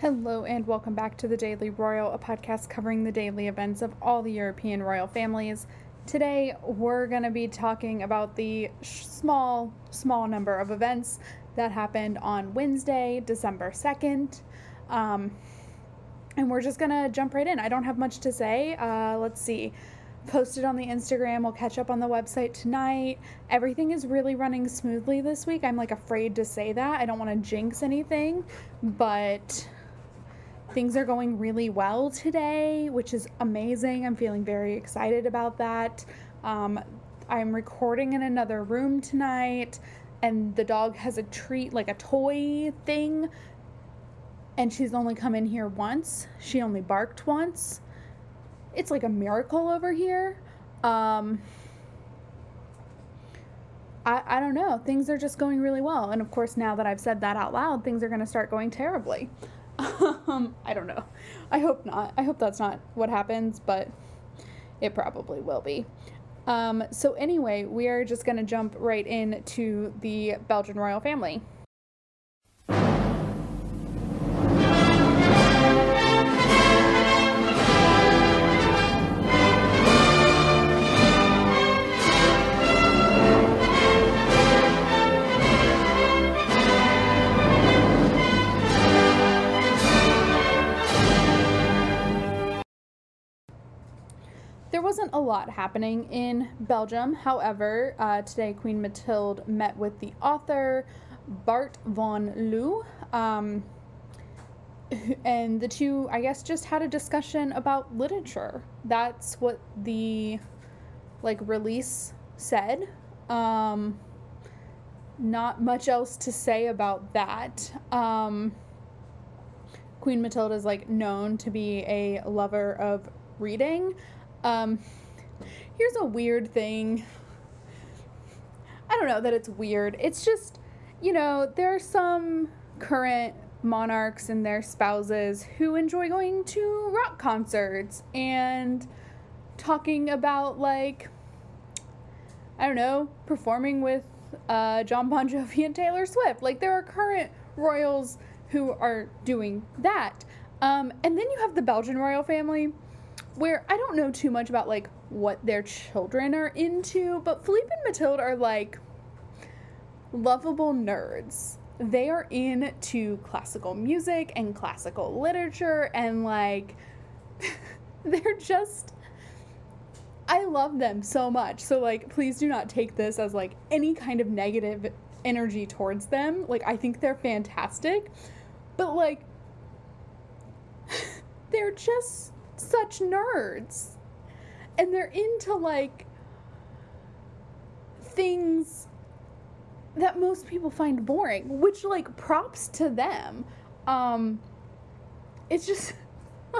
Hello, and welcome back to the Daily Royal, a podcast covering the daily events of all the European royal families. Today, we're going to be talking about the small, small number of events that happened on Wednesday, December 2nd. Um, and we're just going to jump right in. I don't have much to say. Uh, let's see. Posted on the Instagram. We'll catch up on the website tonight. Everything is really running smoothly this week. I'm like afraid to say that. I don't want to jinx anything, but things are going really well today, which is amazing. I'm feeling very excited about that. Um, I'm recording in another room tonight, and the dog has a treat, like a toy thing, and she's only come in here once. She only barked once. It's like a miracle over here. Um, I, I don't know. Things are just going really well. And of course, now that I've said that out loud, things are going to start going terribly. Um, I don't know. I hope not. I hope that's not what happens, but it probably will be. Um, so, anyway, we are just going to jump right into the Belgian royal family. Wasn't a lot happening in Belgium. However, uh, today Queen Mathilde met with the author Bart van Loo. Um, and the two, I guess, just had a discussion about literature. That's what the like release said. Um, not much else to say about that. Um, Queen Mathilde is like known to be a lover of reading. Um, here's a weird thing. I don't know that it's weird. It's just, you know, there are some current monarchs and their spouses who enjoy going to rock concerts and talking about, like, I don't know, performing with uh, Jon Bon Jovi and Taylor Swift. Like, there are current royals who are doing that. Um, and then you have the Belgian royal family where I don't know too much about like what their children are into, but Philippe and Mathilde are like lovable nerds. They are into classical music and classical literature and like they're just I love them so much. So like please do not take this as like any kind of negative energy towards them. Like I think they're fantastic. But like they're just such nerds. And they're into like things that most people find boring, which like props to them. Um it's just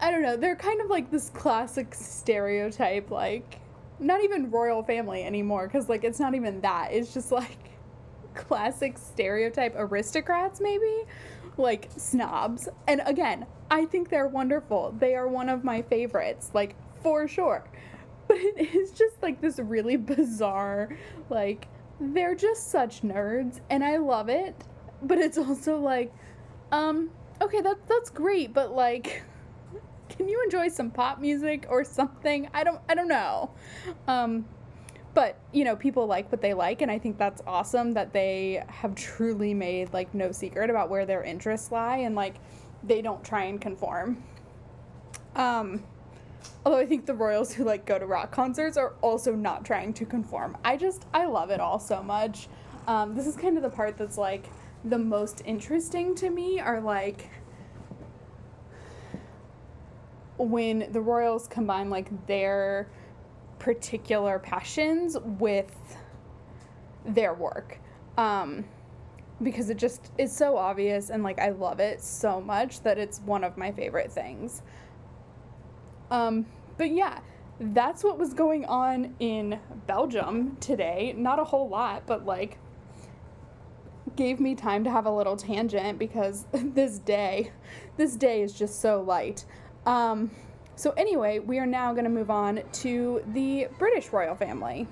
I don't know, they're kind of like this classic stereotype like not even royal family anymore cuz like it's not even that. It's just like classic stereotype aristocrats maybe like snobs. And again, I think they're wonderful. They are one of my favorites, like for sure. But it is just like this really bizarre, like, they're just such nerds and I love it. But it's also like, um, okay, that, that's great, but like, can you enjoy some pop music or something? I don't, I don't know. Um, but you know people like what they like and i think that's awesome that they have truly made like no secret about where their interests lie and like they don't try and conform. Um although i think the royals who like go to rock concerts are also not trying to conform. I just i love it all so much. Um, this is kind of the part that's like the most interesting to me are like when the royals combine like their particular passions with their work. Um, because it just is so obvious and like I love it so much that it's one of my favorite things. Um, but yeah, that's what was going on in Belgium today. Not a whole lot, but like gave me time to have a little tangent because this day, this day is just so light. Um, so, anyway, we are now going to move on to the British royal family.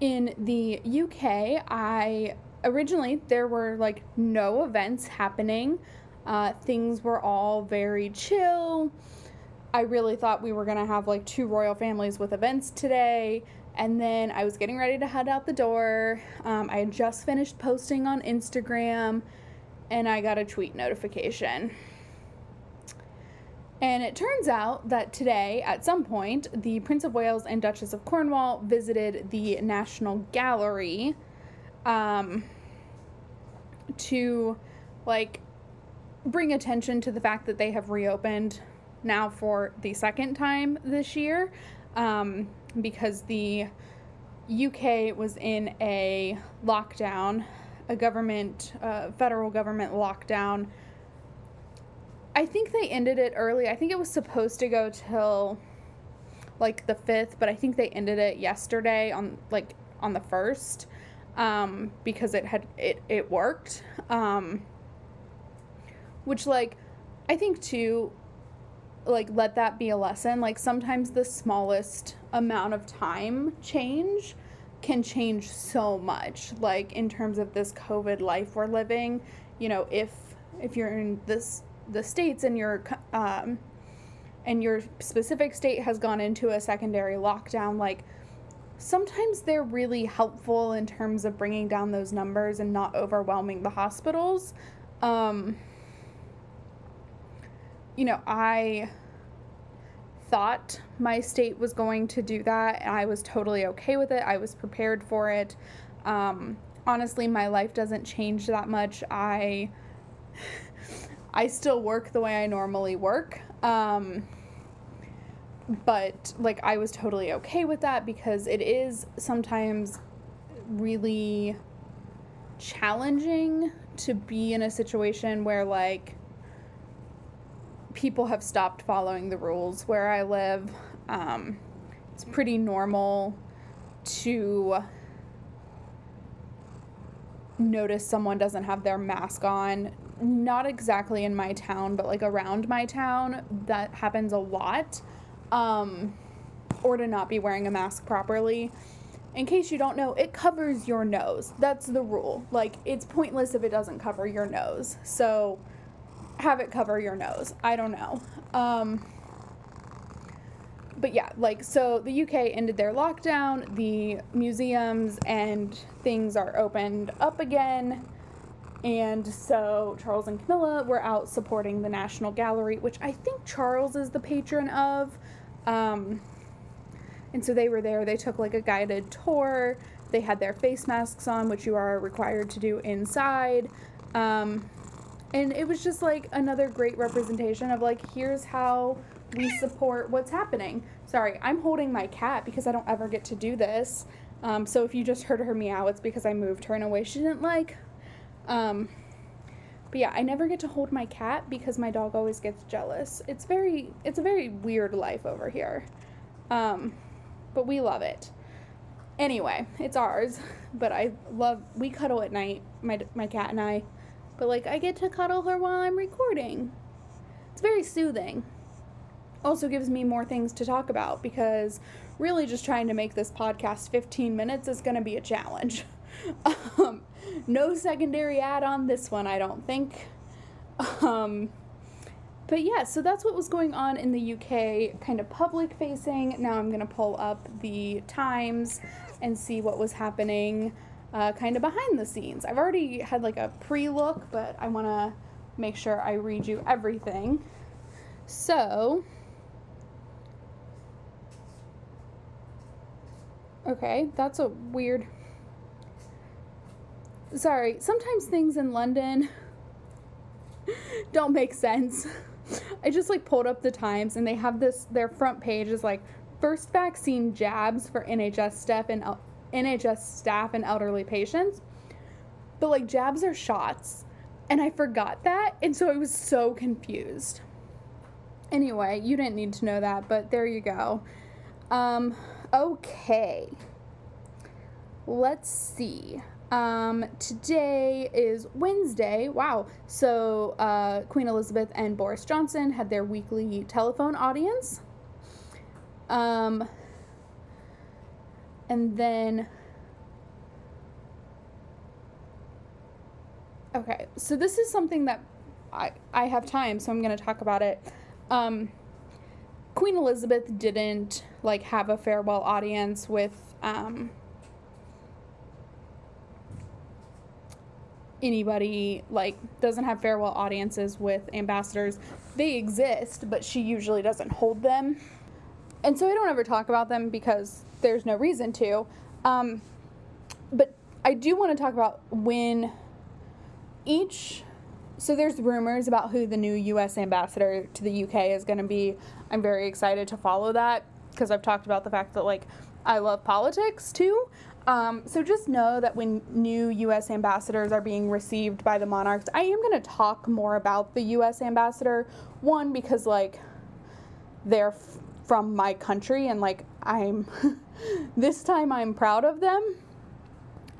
in the UK, I originally there were like no events happening. Uh, things were all very chill. I really thought we were gonna have like two royal families with events today. And then I was getting ready to head out the door. Um, I had just finished posting on Instagram and I got a tweet notification. And it turns out that today, at some point, the Prince of Wales and Duchess of Cornwall visited the National Gallery um, to, like, bring attention to the fact that they have reopened now for the second time this year um, because the UK was in a lockdown, a government, uh, federal government lockdown I think they ended it early. I think it was supposed to go till like the 5th, but I think they ended it yesterday on like on the 1st um because it had it it worked. Um which like I think too like let that be a lesson. Like sometimes the smallest amount of time change can change so much like in terms of this covid life we're living you know if if you're in this the states and your um, and your specific state has gone into a secondary lockdown, like sometimes they're really helpful in terms of bringing down those numbers and not overwhelming the hospitals. Um, you know, I thought my state was going to do that. And I was totally okay with it. I was prepared for it. Um, honestly, my life doesn't change that much. I I still work the way I normally work. Um, but like I was totally okay with that because it is sometimes really challenging to be in a situation where like people have stopped following the rules where I live. Um, it's pretty normal to notice someone doesn't have their mask on not exactly in my town, but like around my town, that happens a lot. Um, or to not be wearing a mask properly. In case you don't know, it covers your nose. That's the rule. Like, it's pointless if it doesn't cover your nose. So, have it cover your nose. I don't know. Um, but yeah, like, so the UK ended their lockdown, the museums and things are opened up again. And so Charles and Camilla were out supporting the National Gallery, which I think Charles is the patron of. Um, and so they were there. They took like a guided tour. They had their face masks on, which you are required to do inside. Um, and it was just like another great representation of like, here's how we support what's happening. Sorry, I'm holding my cat because I don't ever get to do this. Um, so if you just heard her meow, it's because I moved her in a way she didn't like. Um, but yeah, I never get to hold my cat because my dog always gets jealous. It's very, it's a very weird life over here. Um, but we love it. Anyway, it's ours. But I love, we cuddle at night, my, my cat and I. But like, I get to cuddle her while I'm recording. It's very soothing. Also gives me more things to talk about because really just trying to make this podcast 15 minutes is going to be a challenge. um, no secondary ad on this one, I don't think. Um, but yeah, so that's what was going on in the UK, kind of public facing. Now I'm going to pull up the Times and see what was happening uh, kind of behind the scenes. I've already had like a pre look, but I want to make sure I read you everything. So, okay, that's a weird sorry, sometimes things in London don't make sense. I just like pulled up the Times and they have this their front page is like first vaccine jabs for NHS staff and NHS staff and elderly patients. But like jabs are shots and I forgot that and so I was so confused. Anyway, you didn't need to know that, but there you go. Um okay. Let's see. Um, today is Wednesday. Wow. So uh, Queen Elizabeth and Boris Johnson had their weekly telephone audience. Um, and then. Okay, so this is something that I, I have time, so I'm going to talk about it. Um, Queen Elizabeth didn't like have a farewell audience with um, anybody like doesn't have farewell audiences with ambassadors. They exist but she usually doesn't hold them. And so i don't ever talk about them because there's no reason to. Um, but i do want to talk about when each so there's rumors about who the new us ambassador to the uk is going to be. I'm very excited to follow that because i've talked about the fact that like i love politics too um, so just know that when new U.S. ambassadors are being received by the monarchs, I am going to talk more about the U.S. ambassador. One, because like they're f- from my country and like I'm this time I'm proud of them.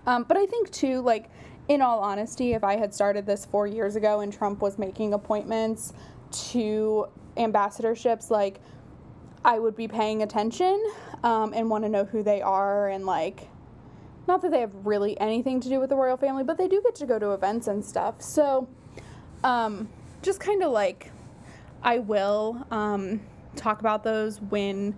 Um, but I think too, like in all honesty, if I had started this four years ago and Trump was making appointments to ambassadorships, like I would be paying attention um, and want to know who they are and like not that they have really anything to do with the royal family, but they do get to go to events and stuff. So, um, just kind of like, I will um, talk about those when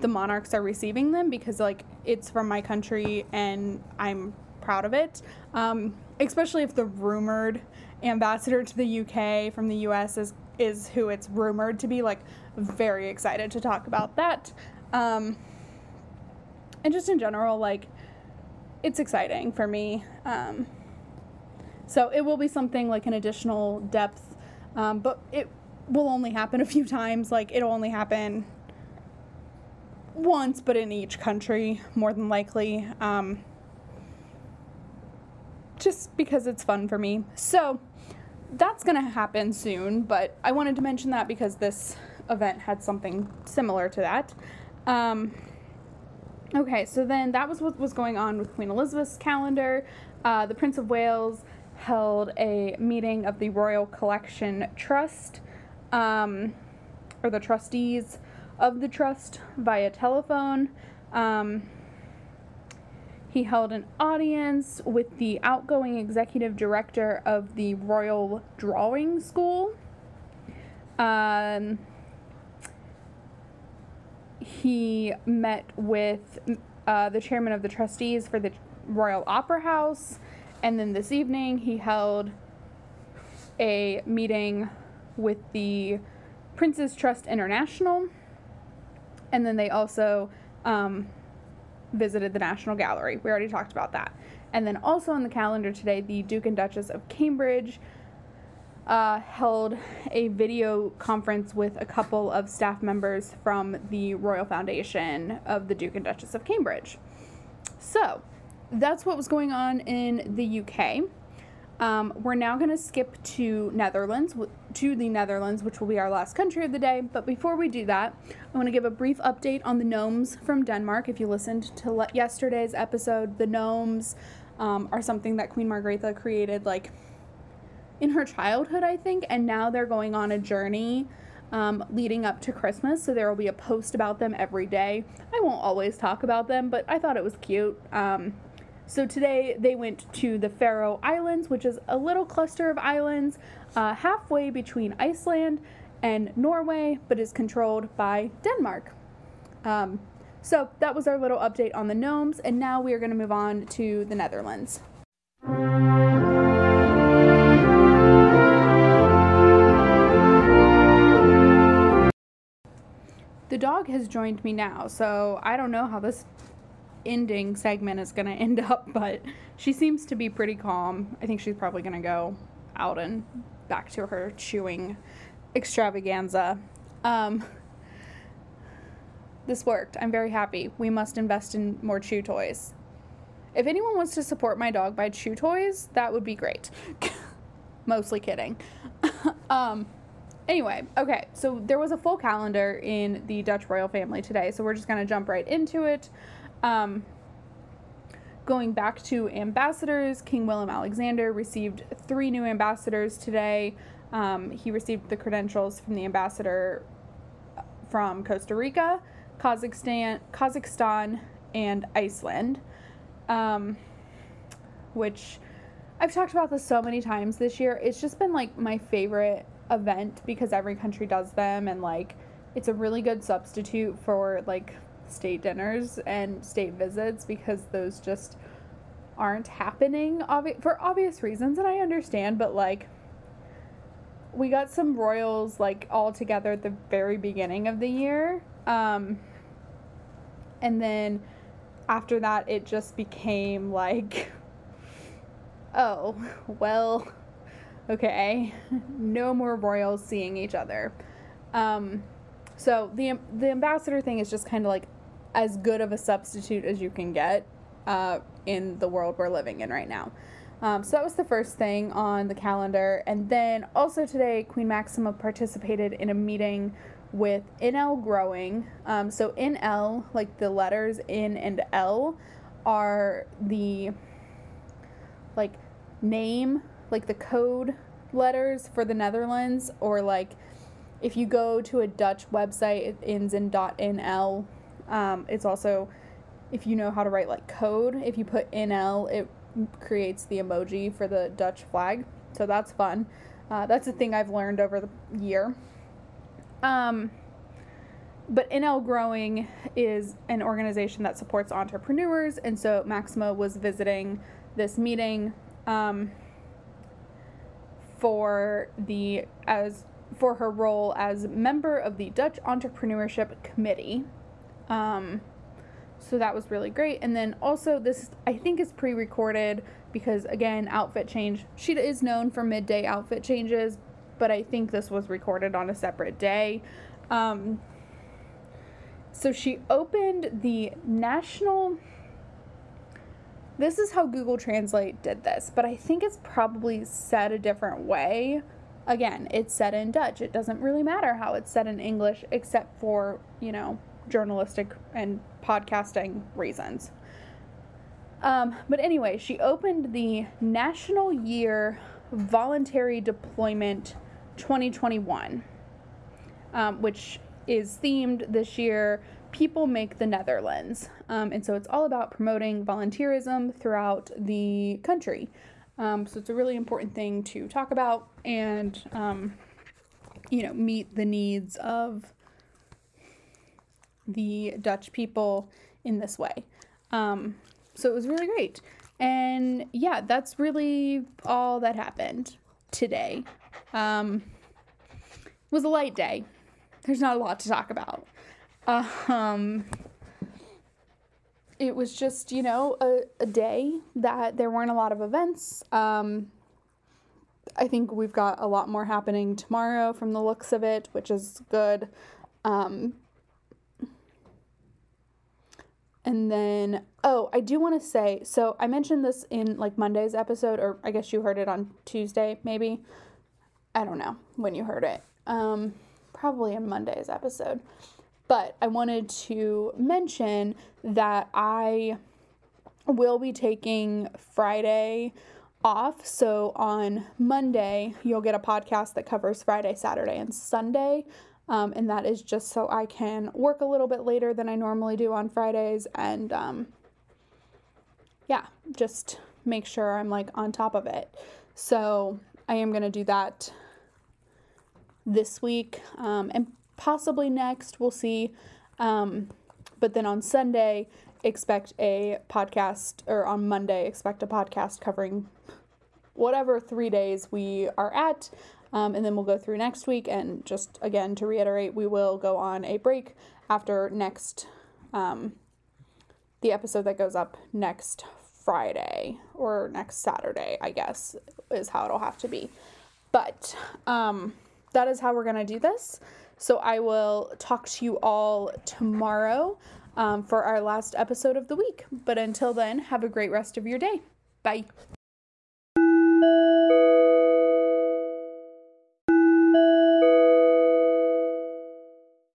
the monarchs are receiving them because, like, it's from my country and I'm proud of it. Um, especially if the rumored ambassador to the UK from the US is is who it's rumored to be. Like, very excited to talk about that. Um, and just in general, like it's exciting for me. Um, so it will be something like an additional depth, um, but it will only happen a few times. Like it'll only happen once, but in each country, more than likely. Um, just because it's fun for me. So that's going to happen soon, but I wanted to mention that because this event had something similar to that. Um, Okay, so then that was what was going on with Queen Elizabeth's calendar. Uh, the Prince of Wales held a meeting of the Royal Collection Trust, um, or the trustees of the trust via telephone. Um, he held an audience with the outgoing executive director of the Royal Drawing School. Um, he met with uh, the chairman of the trustees for the Royal Opera House, and then this evening he held a meeting with the Prince's Trust International, and then they also um, visited the National Gallery. We already talked about that. And then also on the calendar today, the Duke and Duchess of Cambridge uh, held a video conference with a couple of staff members from the Royal Foundation of the Duke and Duchess of Cambridge. So that's what was going on in the UK. Um, we're now going to skip to Netherlands, to the Netherlands, which will be our last country of the day. But before we do that, I want to give a brief update on the gnomes from Denmark. If you listened to le- yesterday's episode, the gnomes um, are something that Queen Margrethe created like in her childhood, I think, and now they're going on a journey um, leading up to Christmas. So there will be a post about them every day. I won't always talk about them, but I thought it was cute. Um, so today they went to the Faroe Islands, which is a little cluster of islands uh, halfway between Iceland and Norway, but is controlled by Denmark. Um, so that was our little update on the gnomes, and now we are going to move on to the Netherlands. Dog has joined me now, so I don't know how this ending segment is going to end up, but she seems to be pretty calm. I think she's probably going to go out and back to her chewing extravaganza. Um, this worked. I'm very happy. We must invest in more chew toys. If anyone wants to support my dog by chew toys, that would be great. Mostly kidding. um, Anyway, okay, so there was a full calendar in the Dutch royal family today, so we're just going to jump right into it. Um, going back to ambassadors, King Willem Alexander received three new ambassadors today. Um, he received the credentials from the ambassador from Costa Rica, Kazakhstan, Kazakhstan, and Iceland, um, which I've talked about this so many times this year. It's just been like my favorite event because every country does them and like it's a really good substitute for like state dinners and state visits because those just aren't happening obvi- for obvious reasons and I understand but like we got some royals like all together at the very beginning of the year um and then after that it just became like oh well okay no more royals seeing each other um so the the ambassador thing is just kind of like as good of a substitute as you can get uh, in the world we're living in right now. Um, so that was the first thing on the calendar. And then also today, Queen Maxima participated in a meeting with NL Growing. Um, so NL, like the letters N and L, are the like name, like the code letters for the Netherlands, or like if you go to a Dutch website, it ends in .nl. Um, it's also if you know how to write like code, if you put NL, it creates the emoji for the Dutch flag. So that's fun. Uh, that's a thing I've learned over the year. Um, but NL Growing is an organization that supports entrepreneurs, and so Maxima was visiting this meeting um, for the as for her role as member of the Dutch Entrepreneurship Committee. Um, so that was really great. And then also, this I think is pre recorded because, again, outfit change. She is known for midday outfit changes, but I think this was recorded on a separate day. Um, so she opened the national. This is how Google Translate did this, but I think it's probably said a different way. Again, it's said in Dutch. It doesn't really matter how it's said in English, except for, you know, journalistic and podcasting reasons. Um, but anyway, she opened the National Year Voluntary Deployment 2021, um, which is themed this year People Make the Netherlands. Um, and so it's all about promoting volunteerism throughout the country. Um, so it's a really important thing to talk about and, um, you know, meet the needs of the Dutch people in this way. Um, so it was really great. And yeah, that's really all that happened today. Um, was a light day. There's not a lot to talk about. Um, it was just, you know, a, a day that there weren't a lot of events. Um, I think we've got a lot more happening tomorrow from the looks of it, which is good. Um, and then, oh, I do want to say so I mentioned this in like Monday's episode, or I guess you heard it on Tuesday, maybe. I don't know when you heard it. Um, probably in Monday's episode. But I wanted to mention that I will be taking Friday off. So on Monday, you'll get a podcast that covers Friday, Saturday, and Sunday. Um, and that is just so I can work a little bit later than I normally do on Fridays and um, yeah, just make sure I'm like on top of it. So I am going to do that this week um, and possibly next. We'll see. Um, but then on Sunday, expect a podcast, or on Monday, expect a podcast covering whatever three days we are at. Um, and then we'll go through next week. And just again, to reiterate, we will go on a break after next, um, the episode that goes up next Friday or next Saturday, I guess, is how it'll have to be. But um, that is how we're going to do this. So I will talk to you all tomorrow um, for our last episode of the week. But until then, have a great rest of your day. Bye.